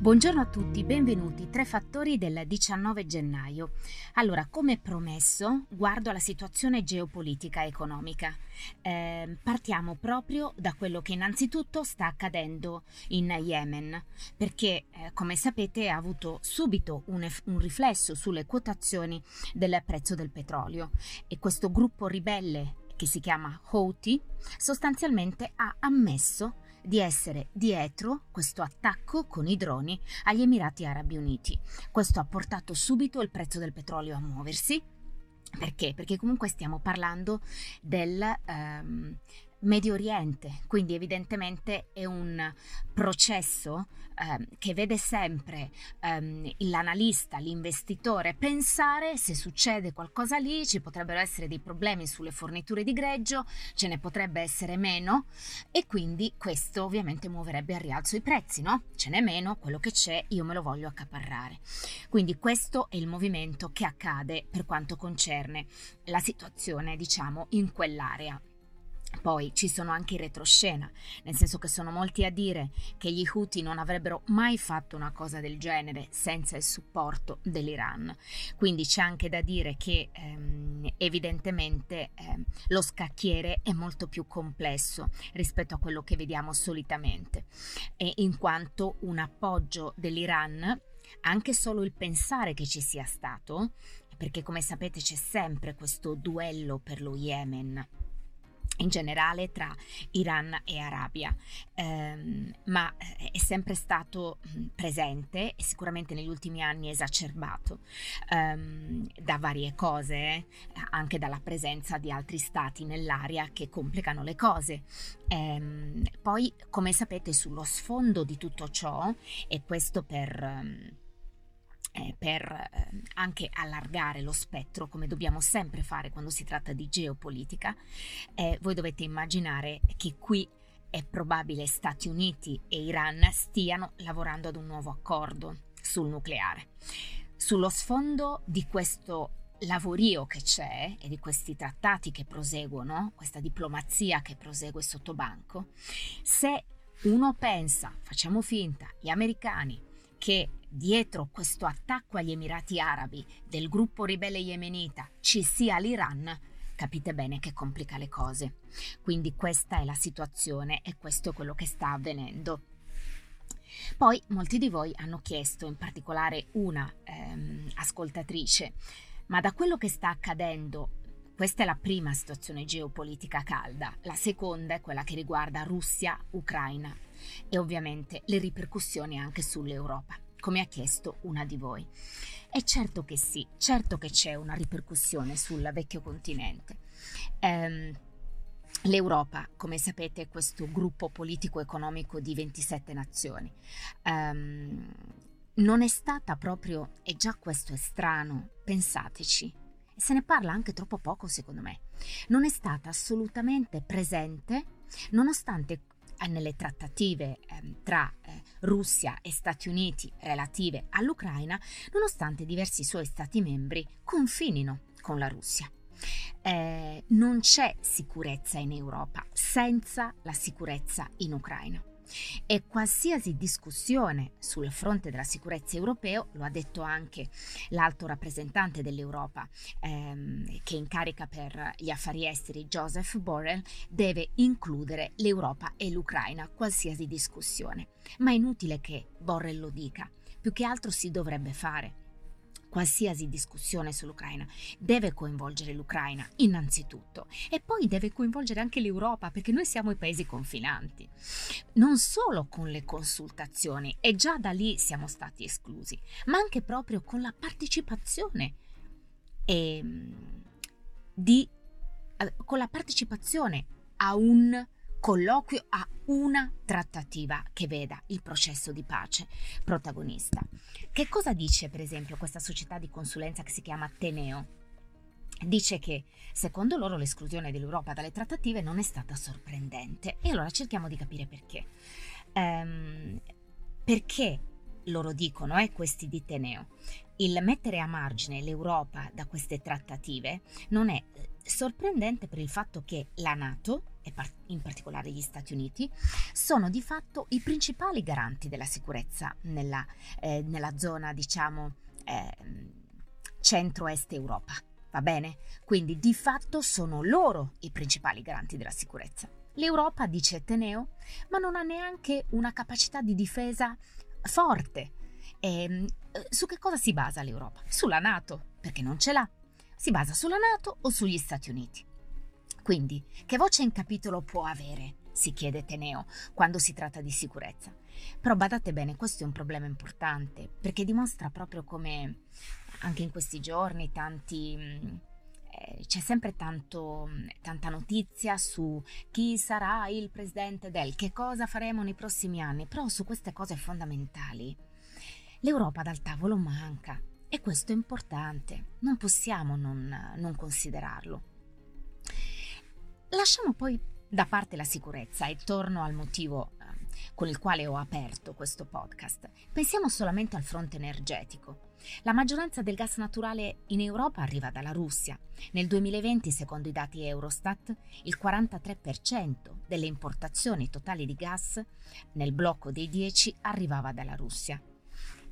Buongiorno a tutti, benvenuti. Tre fattori del 19 gennaio. Allora, come promesso, guardo alla situazione geopolitica economica. Eh, partiamo proprio da quello che innanzitutto sta accadendo in Yemen, perché, eh, come sapete, ha avuto subito un, un riflesso sulle quotazioni del prezzo del petrolio e questo gruppo ribelle che si chiama Houthi sostanzialmente ha ammesso di essere dietro questo attacco con i droni agli Emirati Arabi Uniti. Questo ha portato subito il prezzo del petrolio a muoversi. Perché? Perché comunque stiamo parlando del, um, Medio Oriente, quindi evidentemente è un processo eh, che vede sempre ehm, l'analista, l'investitore pensare se succede qualcosa lì, ci potrebbero essere dei problemi sulle forniture di greggio, ce ne potrebbe essere meno e quindi questo ovviamente muoverebbe al rialzo i prezzi, no? Ce n'è meno, quello che c'è io me lo voglio accaparrare. Quindi questo è il movimento che accade per quanto concerne la situazione, diciamo, in quell'area. Poi ci sono anche i retroscena, nel senso che sono molti a dire che gli Houthi non avrebbero mai fatto una cosa del genere senza il supporto dell'Iran. Quindi c'è anche da dire che ehm, evidentemente ehm, lo scacchiere è molto più complesso rispetto a quello che vediamo solitamente, e in quanto un appoggio dell'Iran, anche solo il pensare che ci sia stato, perché come sapete c'è sempre questo duello per lo Yemen in generale tra Iran e Arabia, ehm, ma eh, è sempre stato presente e sicuramente negli ultimi anni esacerbato ehm, da varie cose, eh, anche dalla presenza di altri stati nell'area che complicano le cose. Ehm, poi, come sapete, sullo sfondo di tutto ciò, e questo per ehm, eh, per eh, anche allargare lo spettro, come dobbiamo sempre fare quando si tratta di geopolitica, eh, voi dovete immaginare che qui è probabile Stati Uniti e Iran stiano lavorando ad un nuovo accordo sul nucleare. Sullo sfondo di questo lavorio che c'è e di questi trattati che proseguono, questa diplomazia che prosegue sotto banco, se uno pensa, facciamo finta, gli americani che dietro questo attacco agli Emirati Arabi del gruppo ribelle yemenita ci sia l'Iran, capite bene che complica le cose. Quindi questa è la situazione e questo è quello che sta avvenendo. Poi molti di voi hanno chiesto, in particolare una ehm, ascoltatrice, ma da quello che sta accadendo questa è la prima situazione geopolitica calda, la seconda è quella che riguarda Russia, Ucraina e ovviamente le ripercussioni anche sull'Europa come ha chiesto una di voi. E certo che sì, certo che c'è una ripercussione sul vecchio continente. Um, L'Europa, come sapete, è questo gruppo politico-economico di 27 nazioni. Um, non è stata proprio, e già questo è strano, pensateci, se ne parla anche troppo poco secondo me, non è stata assolutamente presente nonostante nelle trattative eh, tra eh, Russia e Stati Uniti relative all'Ucraina, nonostante diversi suoi Stati membri confinino con la Russia. Eh, non c'è sicurezza in Europa senza la sicurezza in Ucraina. E qualsiasi discussione sul fronte della sicurezza europeo, lo ha detto anche l'alto rappresentante dell'Europa ehm, che incarica per gli affari esteri Joseph Borrell, deve includere l'Europa e l'Ucraina, qualsiasi discussione. Ma è inutile che Borrell lo dica, più che altro si dovrebbe fare qualsiasi discussione sull'Ucraina deve coinvolgere l'Ucraina innanzitutto e poi deve coinvolgere anche l'Europa perché noi siamo i paesi confinanti. Non solo con le consultazioni e già da lì siamo stati esclusi, ma anche proprio con la partecipazione e, ehm, di, eh, con la partecipazione a un colloquio a una trattativa che veda il processo di pace protagonista. Che cosa dice per esempio questa società di consulenza che si chiama Teneo? Dice che secondo loro l'esclusione dell'Europa dalle trattative non è stata sorprendente e allora cerchiamo di capire perché. Um, perché loro dicono, eh, questi di Teneo, il mettere a margine l'Europa da queste trattative non è eh, sorprendente per il fatto che la Nato, e in particolare gli Stati Uniti, sono di fatto i principali garanti della sicurezza nella, eh, nella zona, diciamo, eh, centro-est Europa. Va bene? Quindi di fatto sono loro i principali garanti della sicurezza. L'Europa, dice Teneo, ma non ha neanche una capacità di difesa forte. E, ehm, su che cosa si basa l'Europa? Sulla Nato, perché non ce l'ha. Si basa sulla Nato o sugli Stati Uniti. Quindi, che voce in capitolo può avere? si chiede Teneo quando si tratta di sicurezza. Però badate bene, questo è un problema importante perché dimostra proprio come anche in questi giorni tanti eh, c'è sempre tanto, tanta notizia su chi sarà il presidente del, che cosa faremo nei prossimi anni, però su queste cose fondamentali l'Europa dal tavolo manca e questo è importante, non possiamo non, non considerarlo. Lasciamo poi da parte la sicurezza e torno al motivo eh, con il quale ho aperto questo podcast. Pensiamo solamente al fronte energetico. La maggioranza del gas naturale in Europa arriva dalla Russia. Nel 2020, secondo i dati Eurostat, il 43% delle importazioni totali di gas nel blocco dei 10 arrivava dalla Russia.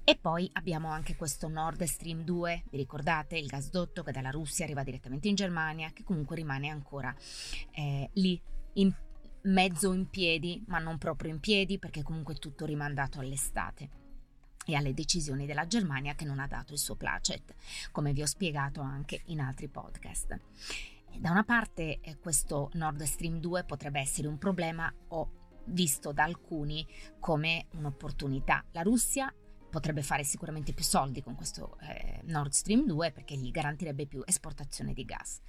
E poi abbiamo anche questo Nord Stream 2, vi ricordate il gasdotto che dalla Russia arriva direttamente in Germania, che comunque rimane ancora eh, lì in mezzo in piedi, ma non proprio in piedi perché comunque è tutto rimandato all'estate e alle decisioni della Germania che non ha dato il suo placet, come vi ho spiegato anche in altri podcast. Da una parte eh, questo Nord Stream 2 potrebbe essere un problema o visto da alcuni come un'opportunità. La Russia potrebbe fare sicuramente più soldi con questo eh, Nord Stream 2 perché gli garantirebbe più esportazione di gas.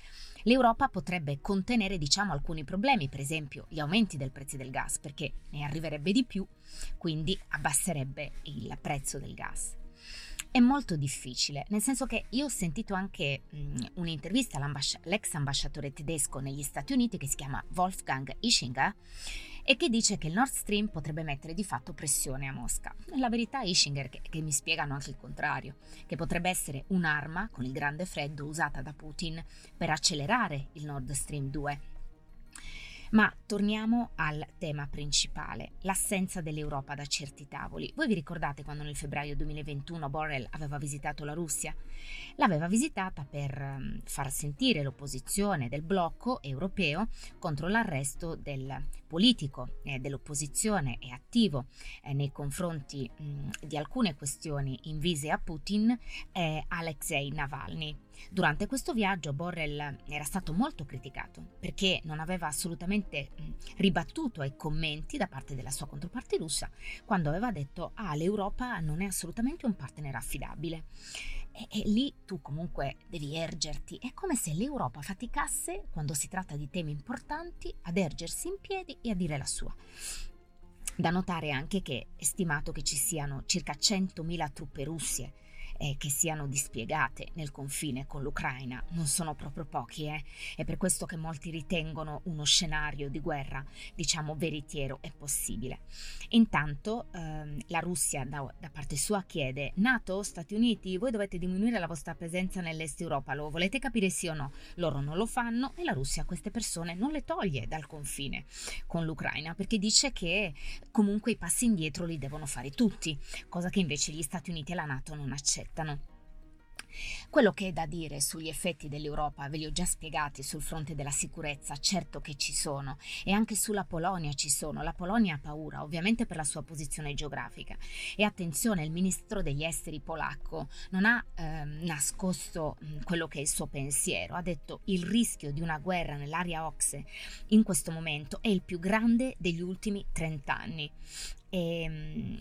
L'Europa potrebbe contenere diciamo alcuni problemi, per esempio gli aumenti del prezzo del gas perché ne arriverebbe di più, quindi abbasserebbe il prezzo del gas. È molto difficile, nel senso che io ho sentito anche mh, un'intervista all'ex ambasciatore tedesco negli Stati Uniti che si chiama Wolfgang Ischinger e che dice che il Nord Stream potrebbe mettere di fatto pressione a Mosca. La verità è Ischinger che, che mi spiegano anche il contrario, che potrebbe essere un'arma con il grande freddo usata da Putin per accelerare il Nord Stream 2 ma torniamo al tema principale, l'assenza dell'Europa da certi tavoli. Voi vi ricordate quando nel febbraio 2021 Borrell aveva visitato la Russia? L'aveva visitata per ehm, far sentire l'opposizione del blocco europeo contro l'arresto del politico eh, dell'opposizione e attivo eh, nei confronti mh, di alcune questioni invise a Putin, eh, Alexei Navalny. Durante questo viaggio Borrell era stato molto criticato perché non aveva assolutamente ribattuto ai commenti da parte della sua controparte russa quando aveva detto ah l'Europa non è assolutamente un partner affidabile. E, e, lì tu comunque devi ergerti. È come se l'Europa faticasse, quando si tratta di temi importanti, ad ergersi in piedi e a dire la sua. Da notare anche che è stimato che ci siano circa 100.000 truppe russe eh, che siano dispiegate nel confine con l'Ucraina non sono proprio pochi, eh? è per questo che molti ritengono uno scenario di guerra, diciamo, veritiero e possibile. Intanto ehm, la Russia da, da, parte sua chiede, NATO, Stati Uniti, voi dovete diminuire la vostra presenza nell'est Europa, lo volete capire sì o no? Loro non lo fanno e la Russia queste persone non le toglie dal confine con l'Ucraina perché dice che comunque i passi indietro li devono fare tutti, cosa che invece gli Stati Uniti e la NATO non accettano aspettano. Quello che è da dire sugli effetti dell'Europa ve li ho già spiegati sul fronte della sicurezza, certo che ci sono, e anche sulla Polonia ci sono. La Polonia ha paura, ovviamente per la sua posizione geografica. E attenzione, il ministro degli esteri polacco non ha eh, nascosto quello che è il suo pensiero, ha detto il rischio di una guerra nell'area Oxe in questo momento è il più grande degli ultimi 30 anni. E,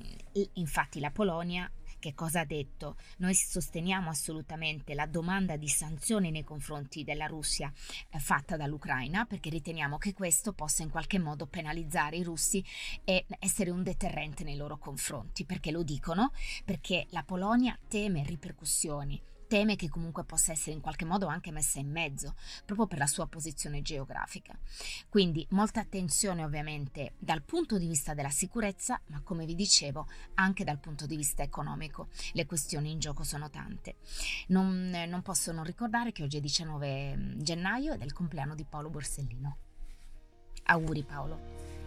infatti la Polonia che cosa ha detto? Noi sosteniamo assolutamente la domanda di sanzioni nei confronti della Russia eh, fatta dall'Ucraina perché riteniamo che questo possa in qualche modo penalizzare i russi e essere un deterrente nei loro confronti. Perché lo dicono? Perché la Polonia teme ripercussioni teme che comunque possa essere in qualche modo anche messa in mezzo, proprio per la sua posizione geografica. Quindi molta attenzione ovviamente dal punto di vista della sicurezza, ma come vi dicevo anche dal punto di vista economico. Le questioni in gioco sono tante. Non, non posso non ricordare che oggi è 19 gennaio ed è il compleanno di Paolo Borsellino. Auguri Paolo.